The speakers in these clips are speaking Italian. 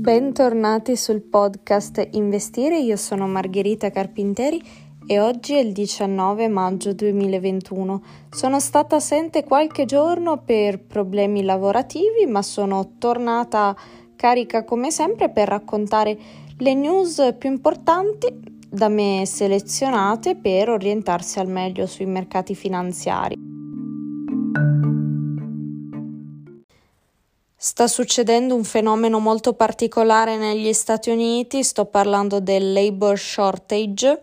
Bentornati sul podcast Investire, io sono Margherita Carpinteri e oggi è il 19 maggio 2021. Sono stata assente qualche giorno per problemi lavorativi, ma sono tornata carica come sempre per raccontare le news più importanti da me selezionate per orientarsi al meglio sui mercati finanziari. Sta succedendo un fenomeno molto particolare negli Stati Uniti, sto parlando del labor shortage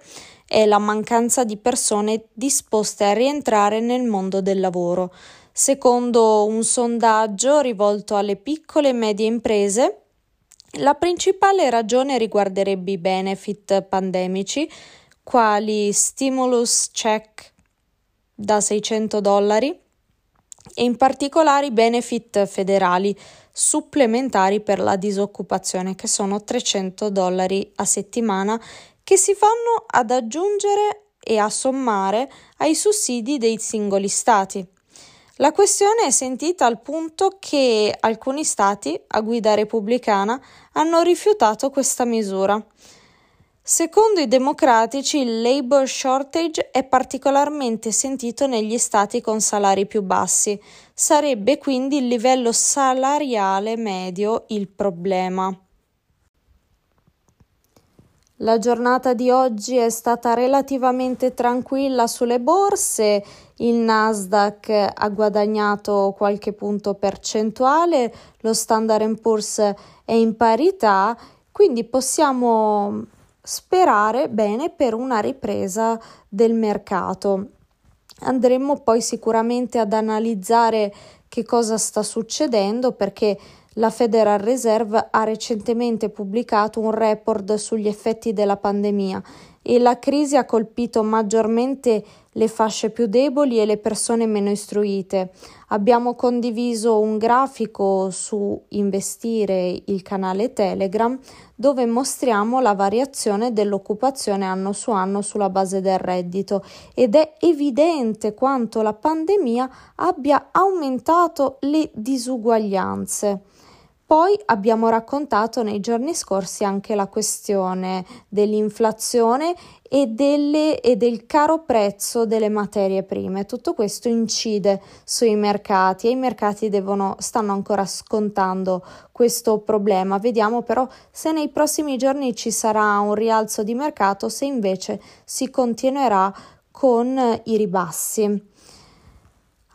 e la mancanza di persone disposte a rientrare nel mondo del lavoro. Secondo un sondaggio rivolto alle piccole e medie imprese, la principale ragione riguarderebbe i benefit pandemici, quali stimulus check da 600 dollari, e in particolare i benefit federali supplementari per la disoccupazione che sono 300 dollari a settimana che si fanno ad aggiungere e a sommare ai sussidi dei singoli stati. La questione è sentita al punto che alcuni stati a guida repubblicana hanno rifiutato questa misura. Secondo i democratici il labor shortage è particolarmente sentito negli stati con salari più bassi. Sarebbe quindi il livello salariale medio il problema. La giornata di oggi è stata relativamente tranquilla sulle borse, il Nasdaq ha guadagnato qualche punto percentuale, lo Standard Poor's è in parità, quindi possiamo sperare bene per una ripresa del mercato. Andremo poi sicuramente ad analizzare che cosa sta succedendo perché la Federal Reserve ha recentemente pubblicato un report sugli effetti della pandemia e la crisi ha colpito maggiormente le fasce più deboli e le persone meno istruite. Abbiamo condiviso un grafico su Investire, il canale Telegram, dove mostriamo la variazione dell'occupazione anno su anno sulla base del reddito ed è evidente quanto la pandemia abbia aumentato le disuguaglianze. Poi abbiamo raccontato nei giorni scorsi anche la questione dell'inflazione e, delle, e, del caro prezzo delle materie prime. Tutto questo incide sui mercati e i mercati devono, stanno ancora scontando questo problema. Vediamo però se nei prossimi giorni ci sarà un rialzo di mercato, se invece si continuerà con i ribassi.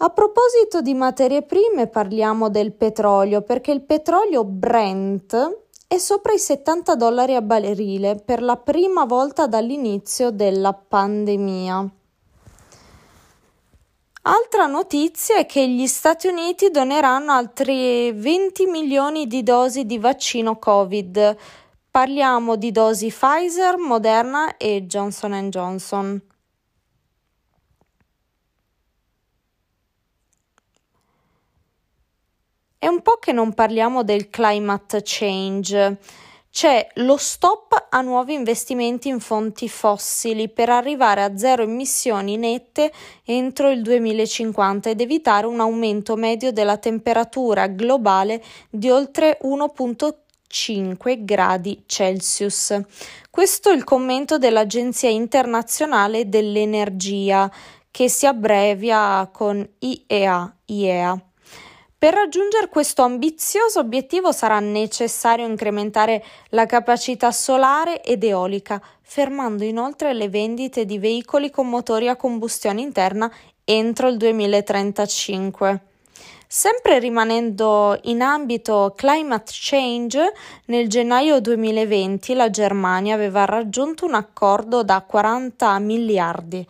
A proposito di materie prime, parliamo del petrolio, perché il petrolio Brent è sopra i 70 dollari a barile per la prima volta dall'inizio della pandemia. Altra notizia è che gli Stati Uniti doneranno altri 20 milioni di dosi di vaccino Covid. Parliamo di dosi Pfizer, Moderna e Johnson Johnson. È un po' che non parliamo del climate change. C'è lo stop a nuovi investimenti in fonti fossili per arrivare a zero emissioni nette entro il 2050 ed evitare un aumento medio della temperatura globale di oltre 1.5 gradi Celsius. Questo è il commento dell'Agenzia internazionale dell'energia che si abbrevia con IEA. IEA. Per raggiungere questo ambizioso obiettivo sarà necessario incrementare la capacità solare ed eolica, fermando inoltre le vendite di veicoli con motori a combustione interna entro il 2035. Sempre rimanendo in ambito climate change, nel gennaio 2020 la Germania aveva raggiunto un accordo da 40 miliardi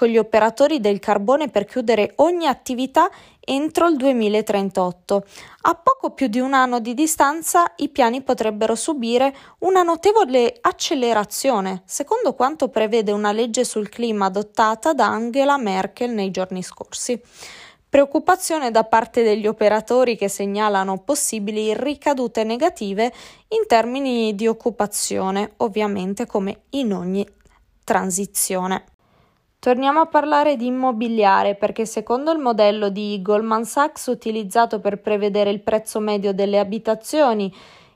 con gli operatori del carbone per chiudere ogni attività entro il 2038. A poco più di un anno di distanza i piani potrebbero subire una notevole accelerazione, secondo quanto prevede una legge sul clima adottata da Angela Merkel nei giorni scorsi. Preoccupazione da parte degli operatori che segnalano possibili ricadute negative in termini di occupazione, ovviamente come in ogni transizione. Torniamo a parlare di immobiliare perché secondo il modello di Goldman Sachs utilizzato per prevedere il prezzo medio delle abitazioni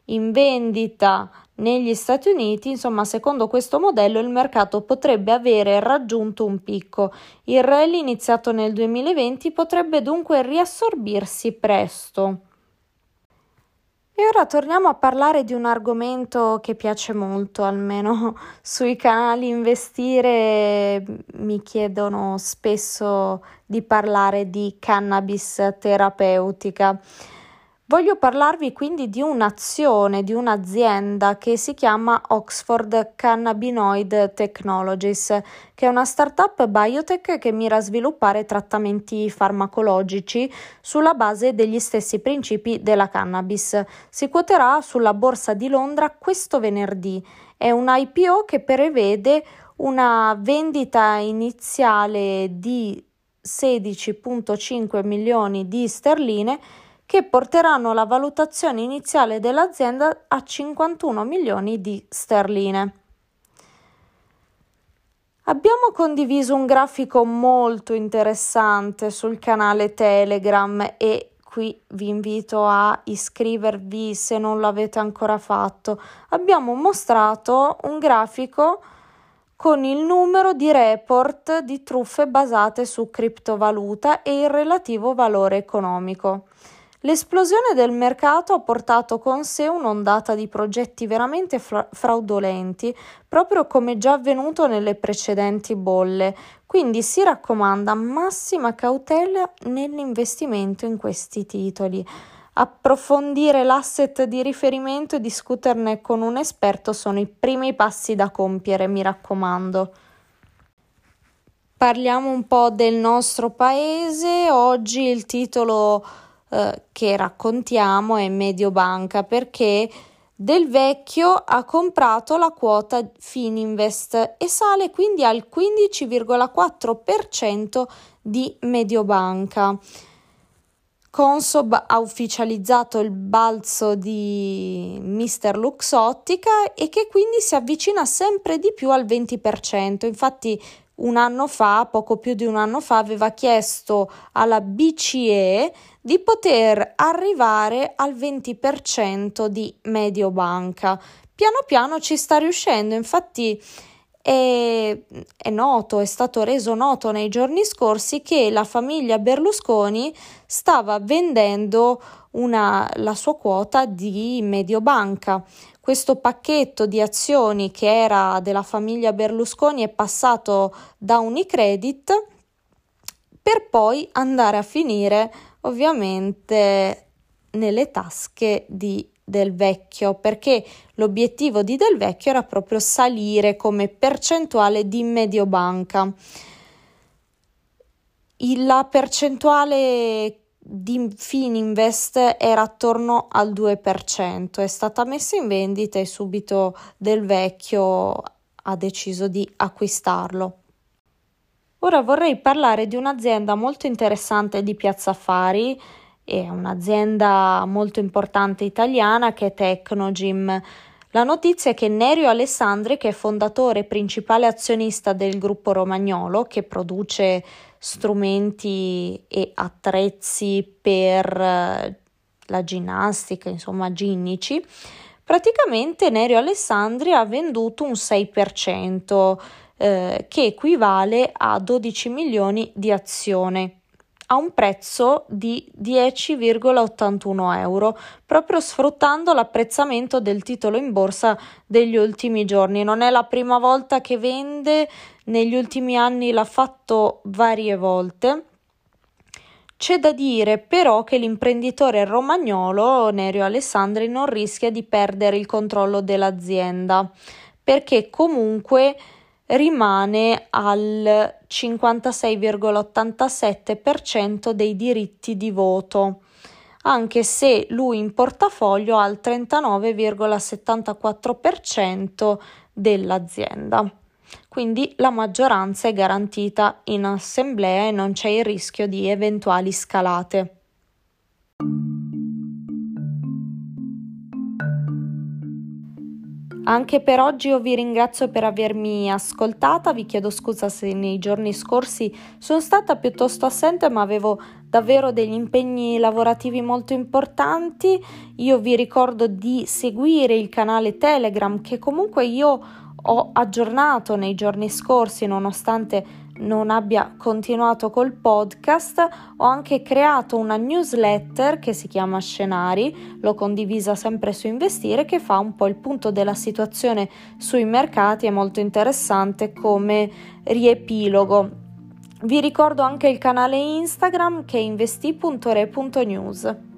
in vendita negli Stati Uniti, insomma, secondo questo modello il mercato potrebbe avere raggiunto un picco. Il rally iniziato nel 2020 potrebbe dunque riassorbirsi presto. E ora torniamo a parlare di un argomento che piace molto, almeno sui canali investire mi chiedono spesso di parlare di cannabis terapeutica. Voglio parlarvi quindi di un'azione di un'azienda che si chiama Oxford Cannabinoid Technologies, che è una startup biotech che mira a sviluppare trattamenti farmacologici sulla base degli stessi principi della cannabis. Si quoterà sulla borsa di Londra questo venerdì. È un IPO che prevede una vendita iniziale di 16,5 milioni di sterline che porteranno la valutazione iniziale dell'azienda a 51 milioni di sterline. Abbiamo condiviso un grafico molto interessante sul canale Telegram e qui vi invito a iscrivervi se non l'avete ancora fatto. Abbiamo mostrato un grafico con il numero di report di truffe basate su criptovaluta e il relativo valore economico. L'esplosione del mercato ha portato con sé un'ondata di progetti veramente fra- fraudolenti, proprio come già avvenuto nelle precedenti bolle, quindi si raccomanda massima cautela nell'investimento in questi titoli. Approfondire l'asset di riferimento e discuterne con un esperto sono i primi passi da compiere, mi raccomando. Parliamo un po' del nostro paese. Oggi il titolo eh, che raccontiamo è Mediobanca perché Del Vecchio ha comprato la quota Fininvest e sale quindi al 15,4% di Mediobanca. Consob ha ufficializzato il balzo di Mr. Luxottica e che quindi si avvicina sempre di più al 20%. Infatti un anno fa, poco più di un anno fa, aveva chiesto alla BCE di poter arrivare al 20% di Mediobanca. Piano piano ci sta riuscendo, infatti è, è, noto, è stato reso noto nei giorni scorsi che la famiglia Berlusconi stava vendendo una, la sua quota di Mediobanca. Questo pacchetto di azioni che era della famiglia Berlusconi è passato da Unicredit per poi andare a finire ovviamente nelle tasche di del vecchio perché l'obiettivo di del vecchio era proprio salire come percentuale di Mediobanca. La percentuale di Fininvest era attorno al 2%, è stata messa in vendita e subito del vecchio ha deciso di acquistarlo. Ora vorrei parlare di un'azienda molto interessante di Piazza Affari, è un'azienda molto importante italiana che è Tecnogym. La notizia è che Nerio Alessandri, che è fondatore e principale azionista del gruppo Romagnolo, che produce strumenti e attrezzi per eh, la ginnastica, insomma ginnici, praticamente Nerio Alessandri ha venduto un 6% eh, che equivale a 12 milioni di azioni a un prezzo di 10,81 euro, proprio sfruttando l'apprezzamento del titolo in borsa degli ultimi giorni. Non è la prima volta che vende, negli ultimi anni l'ha fatto varie volte. C'è da dire però che l'imprenditore romagnolo Nerio Alessandri non rischia di perdere il controllo dell'azienda perché comunque rimane al 56,87% dei diritti di voto, anche se lui in portafoglio ha il 39,74% dell'azienda. Quindi la maggioranza è garantita in assemblea e non c'è il rischio di eventuali scalate. Anche per oggi io vi ringrazio per avermi ascoltata, vi chiedo scusa se nei giorni scorsi sono stata piuttosto assente ma avevo davvero degli impegni lavorativi molto importanti. Io vi ricordo di seguire il canale Telegram che comunque io ho aggiornato nei giorni scorsi nonostante non abbia continuato col podcast, ho anche creato una newsletter che si chiama Scenari, l'ho condivisa sempre su Investire, che fa un po' il punto della situazione sui mercati, è molto interessante come riepilogo. Vi ricordo anche il canale Instagram che è investi.re.news.